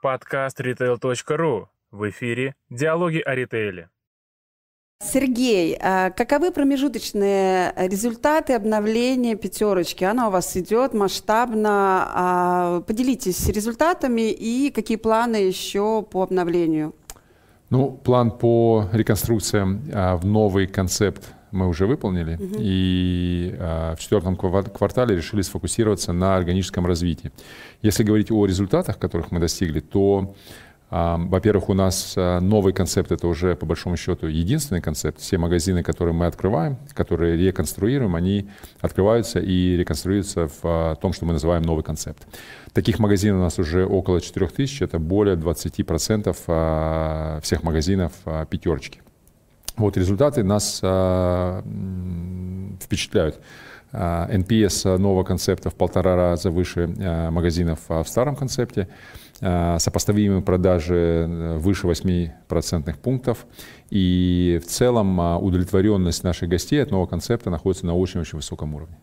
Подкаст retail.ru. В эфире «Диалоги о ритейле». Сергей, а каковы промежуточные результаты обновления пятерочки? Она у вас идет масштабно. А поделитесь результатами и какие планы еще по обновлению? Ну, план по реконструкциям а, в новый концепт мы уже выполнили, угу. и э, в четвертом квартале решили сфокусироваться на органическом развитии. Если говорить о результатах, которых мы достигли, то, э, во-первых, у нас э, новый концепт, это уже по большому счету единственный концепт. Все магазины, которые мы открываем, которые реконструируем, они открываются и реконструируются в том, что мы называем новый концепт. Таких магазинов у нас уже около 4000, это более 20% э, всех магазинов пятерочки. Вот результаты нас а, впечатляют. NPS а, нового концепта в полтора раза выше а, магазинов в старом концепте. Сопоставимые продажи э, выше 8% пунктов. И в целом удовлетворенность наших гостей от нового концепта находится на очень-очень высоком уровне.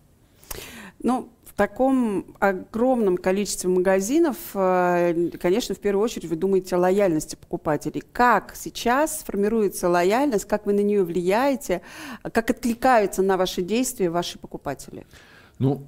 Ну, таком огромном количестве магазинов, э, конечно, в первую очередь вы думаете о лояльности покупателей. Как сейчас формируется лояльность, как вы на нее влияете, как откликаются на ваши действия ваши покупатели? Ну,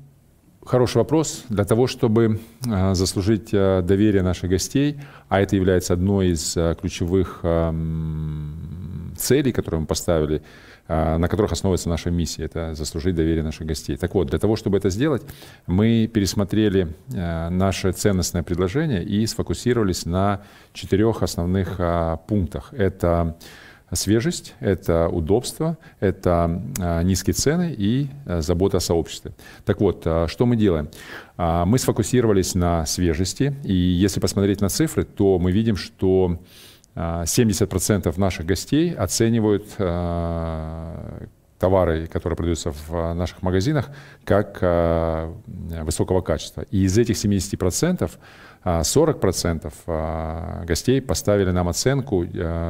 Хороший вопрос. Для того, чтобы э, заслужить э, доверие наших гостей, а это является одной из ключевых эм, целей, которые мы поставили на которых основывается наша миссия, это заслужить доверие наших гостей. Так вот, для того, чтобы это сделать, мы пересмотрели наше ценностное предложение и сфокусировались на четырех основных пунктах. Это свежесть, это удобство, это низкие цены и забота о сообществе. Так вот, что мы делаем? Мы сфокусировались на свежести, и если посмотреть на цифры, то мы видим, что 70% наших гостей оценивают а, товары, которые продаются в наших магазинах, как а, высокого качества. И из этих 70% 40% а, гостей поставили нам оценку,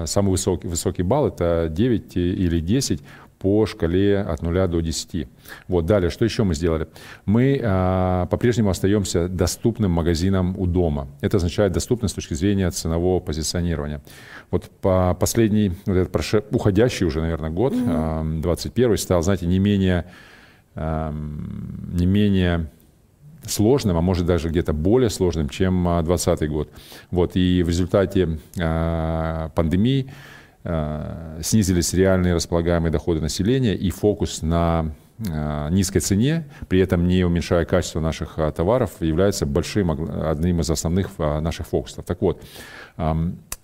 самый высокий, высокий балл это 9 или 10 по шкале от 0 до 10. Вот, далее, что еще мы сделали? Мы а, по-прежнему остаемся доступным магазином у дома. Это означает доступность с точки зрения ценового позиционирования. Вот по последний, вот этот проше, уходящий уже, наверное, год, mm-hmm. а, 21 стал, знаете, не менее, а, не менее сложным, а может даже где-то более сложным, чем 2020 год. Вот, и в результате а, пандемии Э, снизились реальные располагаемые доходы населения и фокус на э, низкой цене, при этом не уменьшая качество наших э, товаров, является большим, одним из основных наших фокусов. Так вот,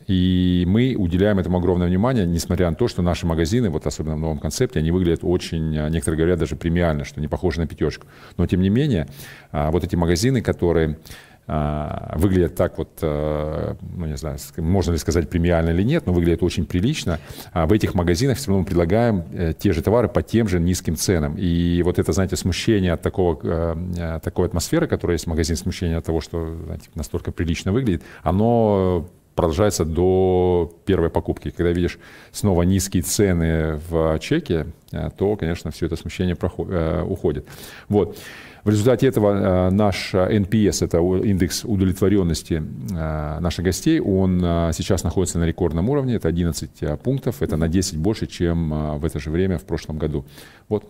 и мы уделяем этому огромное внимание, несмотря на то, что наши магазины, вот особенно в новом концепте, они выглядят очень, некоторые говорят даже премиально, что не похожи на пятерочку. Но тем не менее, вот эти магазины, которые а, выглядят так вот, ну не знаю, можно ли сказать премиально или нет, но выглядят очень прилично. А в этих магазинах все равно мы предлагаем э, те же товары по тем же низким ценам. И вот это, знаете, смущение от такого, э, такой атмосферы, которая есть в магазине, смущение от того, что знаете, настолько прилично выглядит, оно продолжается до первой покупки. Когда видишь снова низкие цены в чеке, то, конечно, все это смущение проходит, уходит. Вот. В результате этого э, наш NPS, это индекс удовлетворенности э, наших гостей, он э, сейчас находится на рекордном уровне, это 11 пунктов, это на 10 больше, чем в это же время в прошлом году. Вот.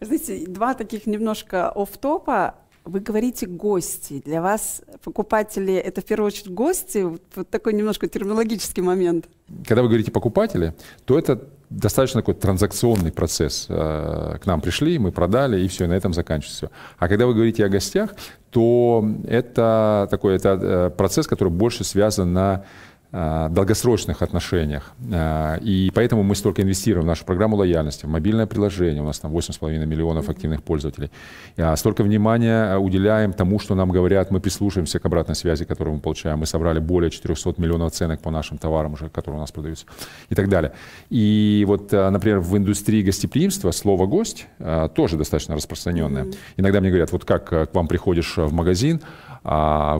Знаете, два таких немножко оф-топа. Вы говорите гости. Для вас покупатели это в первую очередь гости. Вот такой немножко терминологический момент. Когда вы говорите покупатели, то это достаточно такой транзакционный процесс. Э, к нам пришли, мы продали, и все, на этом заканчивается А когда вы говорите о гостях, то это такой это э, процесс, который больше связан на долгосрочных отношениях. Э, и поэтому мы столько инвестируем в нашу программу лояльности, в мобильное приложение, у нас там 8,5 миллионов активных пользователей. Э, столько внимания уделяем тому, что нам говорят, мы прислушиваемся к обратной связи, которую мы получаем. Мы собрали более 400 миллионов оценок по нашим товарам уже, которые у нас продаются и так далее. И вот, например, в индустрии гостеприимства слово «гость» тоже достаточно распространенное. Иногда мне говорят, вот как к вам приходишь в магазин, а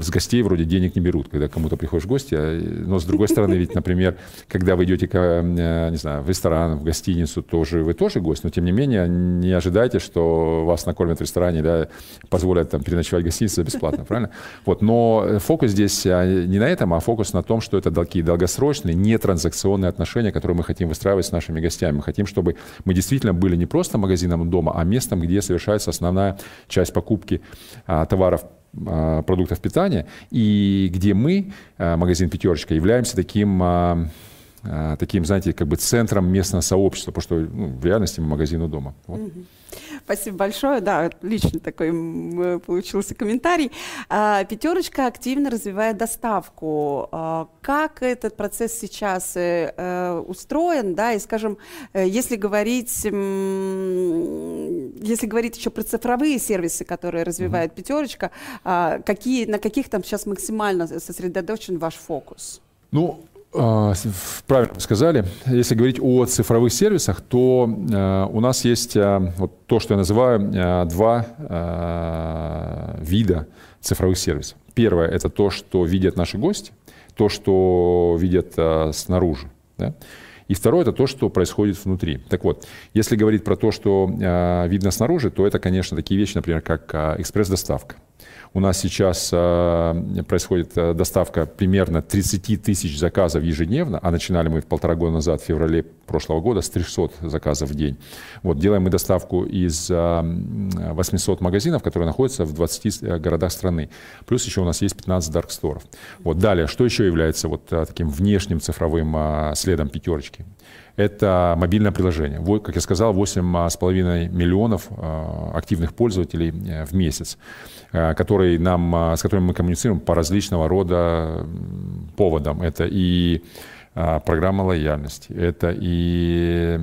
с гостей вроде денег не берут. Когда кому-то приходишь в гости, но с другой стороны, ведь, например, когда вы идете, не знаю, в ресторан, в гостиницу, тоже вы тоже гость, но тем не менее не ожидайте, что вас накормят в ресторане, да, позволят там переночевать в гостинице бесплатно, правильно? Вот, но фокус здесь не на этом, а фокус на том, что это такие долгосрочные, не транзакционные отношения, которые мы хотим выстраивать с нашими гостями. Мы хотим, чтобы мы действительно были не просто магазином дома, а местом, где совершается основная часть покупки а, товаров а, продуктов питания, и где мы, а, магазин «Пятерочка», являемся таким а, таким, знаете, как бы центром местного сообщества, потому что ну, в реальности мы магазин у дома. Вот. Спасибо большое. Да, лично такой получился комментарий. Пятерочка активно развивает доставку. Как этот процесс сейчас э, э, устроен, да, и, скажем, э, если говорить, если говорить еще про цифровые сервисы, которые развивает mm-hmm. Пятерочка, какие, на каких там сейчас максимально сосредоточен ваш фокус? Ну, а, правильно вы сказали. Если говорить о цифровых сервисах, то э, у нас есть э, вот то, что я называю два вида цифровых сервисов. Первое – это то, что видят наши гости, то, что видят снаружи. Да? И второе – это то, что происходит внутри. Так вот, если говорить про то, что видно снаружи, то это, конечно, такие вещи, например, как экспресс-доставка. У нас сейчас э, происходит э, доставка примерно 30 тысяч заказов ежедневно, а начинали мы полтора года назад, в феврале прошлого года, с 300 заказов в день. Вот, делаем мы доставку из 800 э, магазинов, которые находятся в 20 городах страны. Плюс еще у нас есть 15 дарксторов. Вот, далее, что еще является вот таким внешним цифровым следом пятерочки? это мобильное приложение. Как я сказал, 8,5 миллионов активных пользователей в месяц. Э, который нам, э, с которыми мы коммуницируем по различного рода поводам. Это и э, программа лояльности, это и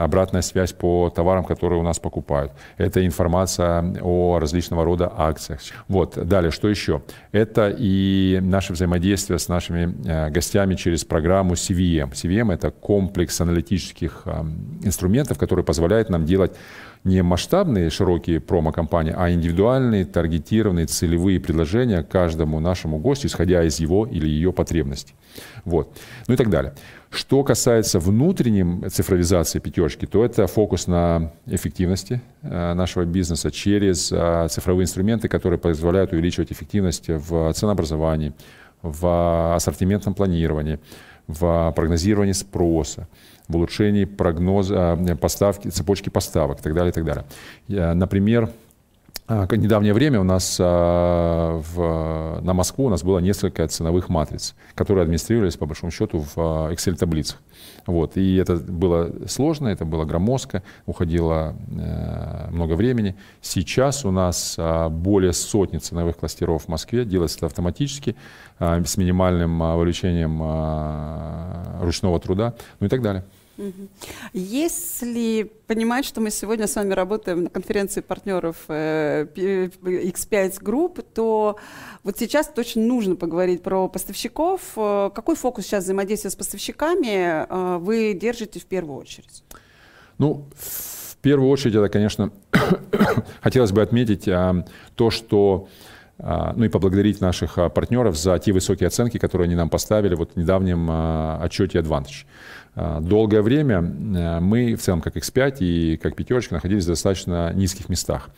обратная связь по товарам, которые у нас покупают, это информация о различного рода акциях. Вот, далее, что еще? Это и наше взаимодействие с нашими гостями через программу CVM. CVM – это комплекс аналитических инструментов, который позволяет нам делать не масштабные широкие промо-компании, а индивидуальные, таргетированные, целевые предложения каждому нашему гостю, исходя из его или ее потребностей. Вот. Ну и так далее. Что касается внутренней цифровизации пятерочки, то это фокус на эффективности э, нашего бизнеса через э, цифровые инструменты, которые позволяют увеличивать эффективность в ценообразовании, в ассортиментном планировании, в прогнозировании спроса, в улучшении прогноза, э, поставки, цепочки поставок и так далее, и так далее. Например, а, недавнее время у нас а, в, на Москву у нас было несколько ценовых матриц, которые администрировались по большому счету в а, Excel-таблицах. Вот. И это было сложно, это было громоздко, уходило э, много времени. Сейчас у нас более сотни ценовых кластеров в Москве, делается это автоматически, с минимальным вовлечением ручного труда, ну и так далее. Если понимать, что мы сегодня с вами работаем на конференции партнеров э, X5 Group, то вот сейчас точно нужно поговорить про поставщиков. Э, какой фокус сейчас взаимодействия с поставщиками э, вы держите в первую очередь? Ну, в первую очередь это, конечно, хотелось бы отметить то, что ну и поблагодарить наших партнеров за те высокие оценки, которые они нам поставили вот в недавнем отчете Advantage. А, долгое время э, мы в целом как X5 и как пятерочка находились в достаточно низких местах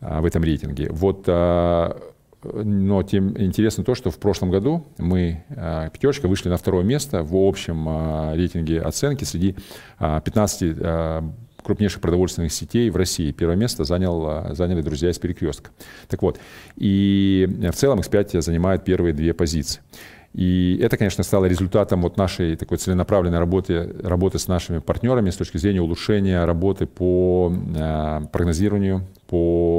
а, в этом рейтинге. Вот а, но тем интересно то, что в прошлом году мы, пятерочка, вышли на второе место в общем рейтинге оценки среди 15 крупнейших продовольственных сетей в России. Первое место занял, заняли друзья из перекрестка. Так вот, и в целом X5 занимает первые две позиции. И это, конечно, стало результатом вот нашей такой целенаправленной работы, работы с нашими партнерами с точки зрения улучшения работы по э, прогнозированию, по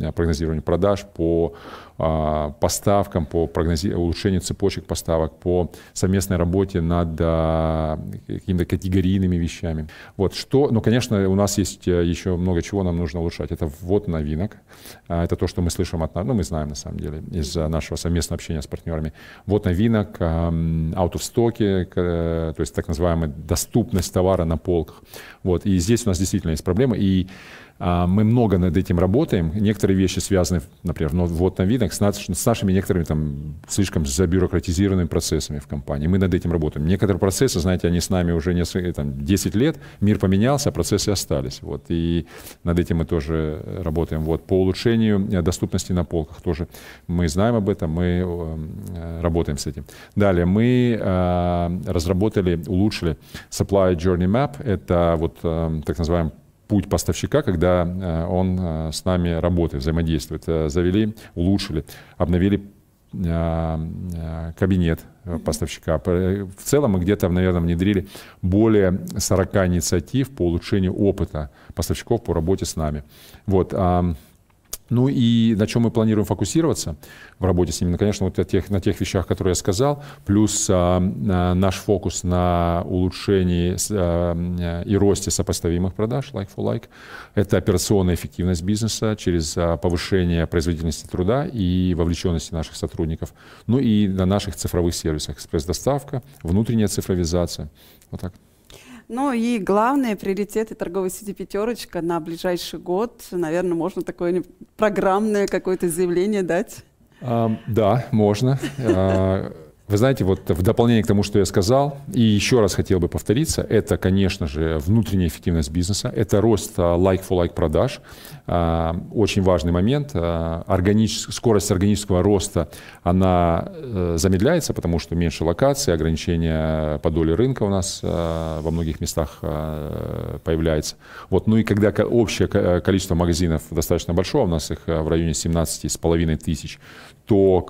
э, прогнозированию продаж, по а, поставкам, по прогнози... улучшению цепочек поставок, по совместной работе над а, какими-то категорийными вещами. Вот что, ну, конечно, у нас есть э, еще много чего нам нужно улучшать. Это ввод новинок. Это то, что мы слышим от, ну, мы знаем на самом деле из нашего совместного общения с партнерами. Вот новинок, out of э, то есть так называемая доступность товара на полках. Вот. И здесь у нас действительно есть проблемы. И мы много над этим работаем. Некоторые вещи связаны, например, вот на видах с, с нашими некоторыми там слишком забюрократизированными процессами в компании. Мы над этим работаем. Некоторые процессы, знаете, они с нами уже несколько, там, 10 лет, мир поменялся, а процессы остались. Вот, и над этим мы тоже работаем. Вот, по улучшению э, доступности на полках тоже мы знаем об этом, мы э, работаем с этим. Далее, мы э, разработали, улучшили Supply Journey Map. Это вот так называемый путь поставщика, когда э, он э, с нами работает, взаимодействует. Э, завели, улучшили, обновили кабинет поставщика. В целом мы где-то, наверное, внедрили более 40 инициатив по улучшению опыта поставщиков по работе с нами. Вот. Ну и на чем мы планируем фокусироваться в работе с ними? Ну, конечно, вот на тех, на тех вещах, которые я сказал, плюс а, наш фокус на улучшении а, и росте сопоставимых продаж, like for like. Это операционная эффективность бизнеса через а, повышение производительности труда и вовлеченности наших сотрудников. Ну и на наших цифровых сервисах, экспресс-доставка, внутренняя цифровизация. Вот так. Ну и главные приоритеты торговой сети «Пятерочка» на ближайший год, наверное, можно такое программное какое-то заявление дать? Да, можно. А, вы знаете, вот в дополнение к тому, что я сказал, и еще раз хотел бы повториться, это, конечно же, внутренняя эффективность бизнеса, это рост like-for-like продаж, а, очень важный момент. А, органич... Скорость органического роста, она э, замедляется, потому что меньше локаций, ограничения по доле рынка у нас а, во многих местах появляется. Вот. Ну и когда общее количество магазинов достаточно большое, у нас их в районе 17,5 тысяч, то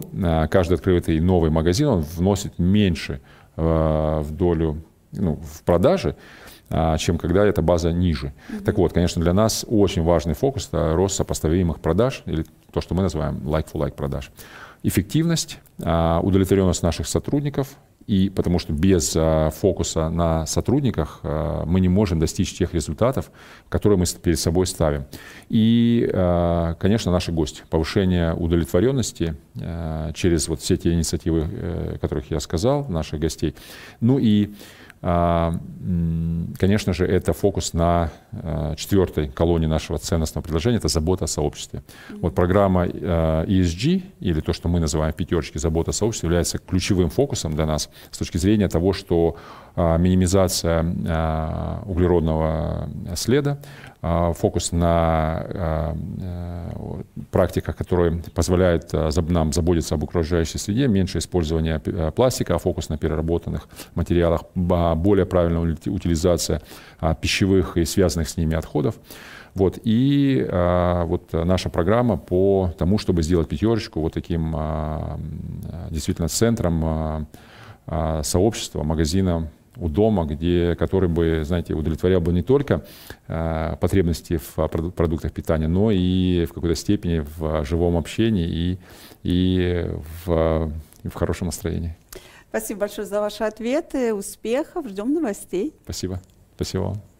каждый открытый новый магазин, он вносит меньше в долю ну, в продаже, а, чем когда эта база ниже. Mm-hmm. Так вот, конечно, для нас очень важный фокус – это рост сопоставимых продаж, или то, что мы называем like-for-like продаж. Эффективность, а, удовлетворенность наших сотрудников и потому что без а, фокуса на сотрудниках а, мы не можем достичь тех результатов, которые мы перед собой ставим. И, а, конечно, наши гости. Повышение удовлетворенности а, через вот все те инициативы, э, которых я сказал, наших гостей. Ну и а, конечно же, это фокус на а, четвертой колонии нашего ценностного предложения, это забота о сообществе. Вот программа а, ESG, или то, что мы называем пятерочки забота о сообществе, является ключевым фокусом для нас с точки зрения того, что минимизация углеродного следа, фокус на практиках, которые позволяют нам заботиться об окружающей среде, меньше использования пластика, фокус на переработанных материалах, более правильная утилизация пищевых и связанных с ними отходов. Вот. И а, вот наша программа по тому, чтобы сделать пятерочку вот таким а, действительно центром а, а, сообщества, магазина у дома, где, который бы, знаете, удовлетворял бы не только а, потребности в продуктах питания, но и в какой-то степени в живом общении и, и в, и в хорошем настроении. Спасибо большое за ваши ответы. Успехов. Ждем новостей. Спасибо. Спасибо вам.